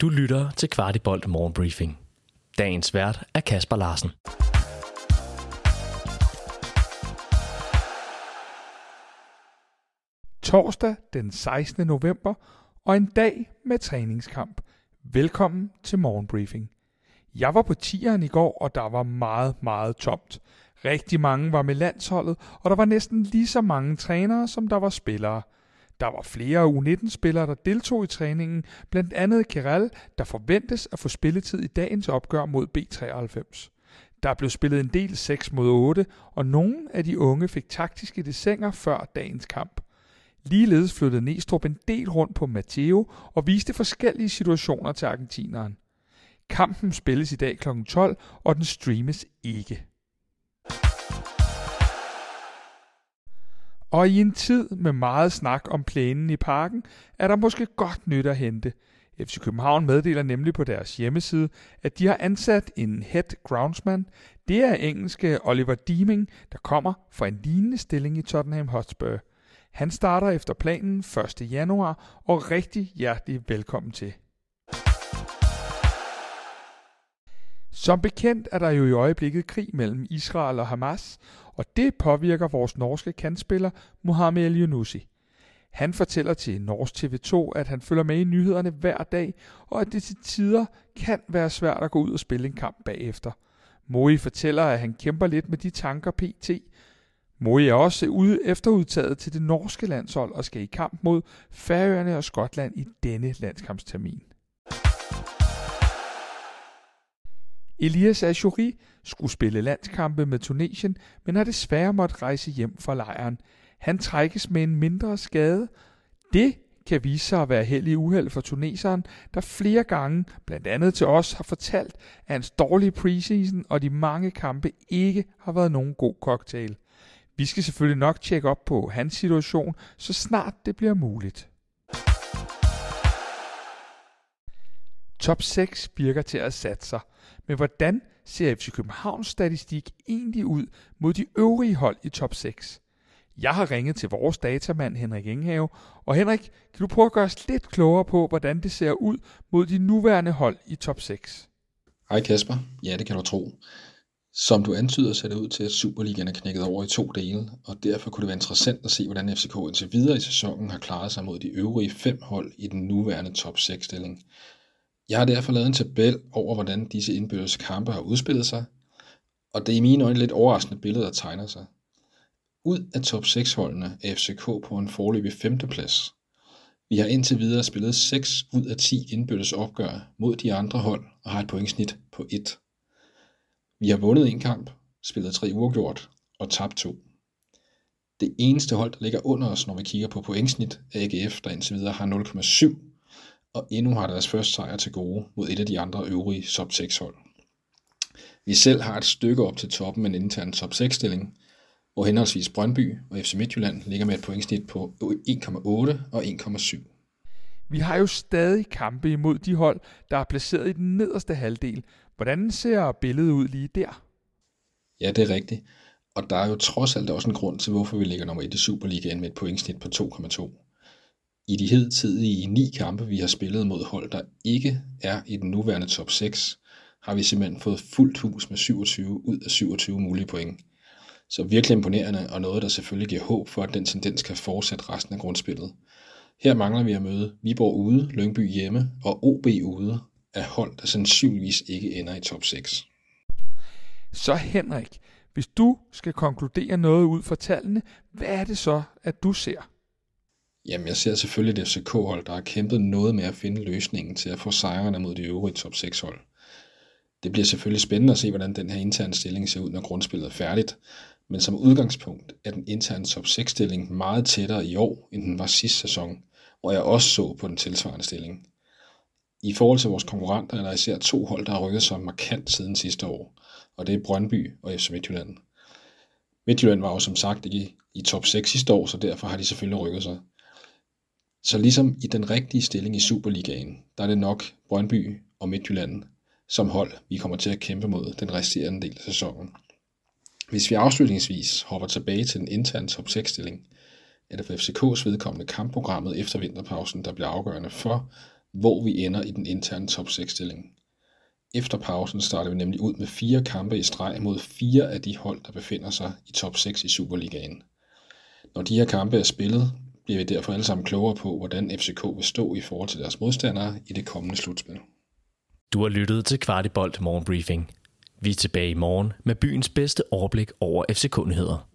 Du lytter til Kvartibolt Morgenbriefing. Dagens vært er Kasper Larsen. Torsdag den 16. november og en dag med træningskamp. Velkommen til Morgenbriefing. Jeg var på tieren i går, og der var meget, meget tomt. Rigtig mange var med landsholdet, og der var næsten lige så mange trænere, som der var spillere – der var flere U19-spillere, der deltog i træningen, blandt andet Keral, der forventes at få spilletid i dagens opgør mod B93. Der blev spillet en del 6 mod 8, og nogle af de unge fik taktiske desinger før dagens kamp. Ligeledes flyttede Næstrup en del rundt på Matteo og viste forskellige situationer til argentineren. Kampen spilles i dag kl. 12, og den streames ikke. Og i en tid med meget snak om plænen i parken, er der måske godt nyt at hente. FC København meddeler nemlig på deres hjemmeside, at de har ansat en head groundsman. Det er engelske Oliver Deeming, der kommer fra en lignende stilling i Tottenham Hotspur. Han starter efter planen 1. januar, og rigtig hjertelig velkommen til. Som bekendt er der jo i øjeblikket krig mellem Israel og Hamas, og det påvirker vores norske kandspiller Mohamed El Yunusi. Han fortæller til Norsk TV2, at han følger med i nyhederne hver dag, og at det til tider kan være svært at gå ud og spille en kamp bagefter. Moi fortæller, at han kæmper lidt med de tanker pt. Moi er også ude efterudtaget til det norske landshold og skal i kamp mod Færøerne og Skotland i denne landskampstermin. Elias Achouri skulle spille landskampe med Tunesien, men har desværre måtte rejse hjem fra lejren. Han trækkes med en mindre skade. Det kan vise sig at være held i uheld for tuneseren, der flere gange, blandt andet til os, har fortalt, at hans dårlige preseason og de mange kampe ikke har været nogen god cocktail. Vi skal selvfølgelig nok tjekke op på hans situation, så snart det bliver muligt. Top 6 virker til at satse sig, men hvordan ser FC Københavns statistik egentlig ud mod de øvrige hold i top 6? Jeg har ringet til vores datamand Henrik Inghave, og Henrik, kan du prøve at gøre os lidt klogere på, hvordan det ser ud mod de nuværende hold i top 6? Hej Kasper. Ja, det kan du tro. Som du antyder, ser det ud til, at Superligaen er knækket over i to dele, og derfor kunne det være interessant at se, hvordan FCK indtil videre i sæsonen har klaret sig mod de øvrige fem hold i den nuværende top 6-stilling. Jeg har derfor lavet en tabel over, hvordan disse indbyrdes kampe har udspillet sig, og det er i mine øjne lidt overraskende billede, der tegner sig. Ud af top 6 holdene er FCK på en forløbig femteplads. Vi har indtil videre spillet 6 ud af 10 indbyrdes opgør mod de andre hold og har et pointsnit på 1. Vi har vundet en kamp, spillet 3 uafgjort og tabt 2. Det eneste hold, der ligger under os, når vi kigger på pointsnit, er AGF, der indtil videre har 0,7 og endnu har deres første sejr til gode mod et af de andre øvrige top 6 hold. Vi selv har et stykke op til toppen med en intern top 6 stilling, hvor henholdsvis Brøndby og FC Midtjylland ligger med et pointsnit på 1,8 og 1,7. Vi har jo stadig kampe imod de hold, der er placeret i den nederste halvdel. Hvordan ser billedet ud lige der? Ja, det er rigtigt. Og der er jo trods alt også en grund til, hvorfor vi ligger nummer 1 i Superligaen med et pointsnit på 2,2. I de hidtidige ni kampe, vi har spillet mod hold, der ikke er i den nuværende top 6, har vi simpelthen fået fuldt hus med 27 ud af 27 mulige point. Så virkelig imponerende, og noget, der selvfølgelig giver håb for, at den tendens kan fortsætte resten af grundspillet. Her mangler vi at møde Viborg ude, Lyngby hjemme og OB ude af hold, der sandsynligvis ikke ender i top 6. Så Henrik, hvis du skal konkludere noget ud fra tallene, hvad er det så, at du ser? Jamen, jeg ser selvfølgelig et FCK-hold, der har kæmpet noget med at finde løsningen til at få sejrene mod de øvrige top 6-hold. Det bliver selvfølgelig spændende at se, hvordan den her interne stilling ser ud, når grundspillet er færdigt, men som udgangspunkt er den interne top 6-stilling meget tættere i år, end den var sidste sæson, hvor jeg også så på den tilsvarende stilling. I forhold til vores konkurrenter er der især to hold, der har rykket sig markant siden sidste år, og det er Brøndby og FC Midtjylland. Midtjylland var jo som sagt ikke i top 6 sidste år, så derfor har de selvfølgelig rykket sig. Så ligesom i den rigtige stilling i Superligaen, der er det nok Brøndby og Midtjylland som hold, vi kommer til at kæmpe mod den resterende del af sæsonen. Hvis vi afslutningsvis hopper tilbage til den interne top 6-stilling, er det for FCK's vedkommende kampprogrammet efter vinterpausen, der bliver afgørende for, hvor vi ender i den interne top 6-stilling. Efter pausen starter vi nemlig ud med fire kampe i streg mod fire af de hold, der befinder sig i top 6 i Superligaen. Når de her kampe er spillet, bliver vi derfor alle sammen klogere på, hvordan FCK vil stå i forhold til deres modstandere i det kommende slutspil. Du har lyttet til Kvartibolt Morgenbriefing. Vi er tilbage i morgen med byens bedste overblik over FCK-nyheder.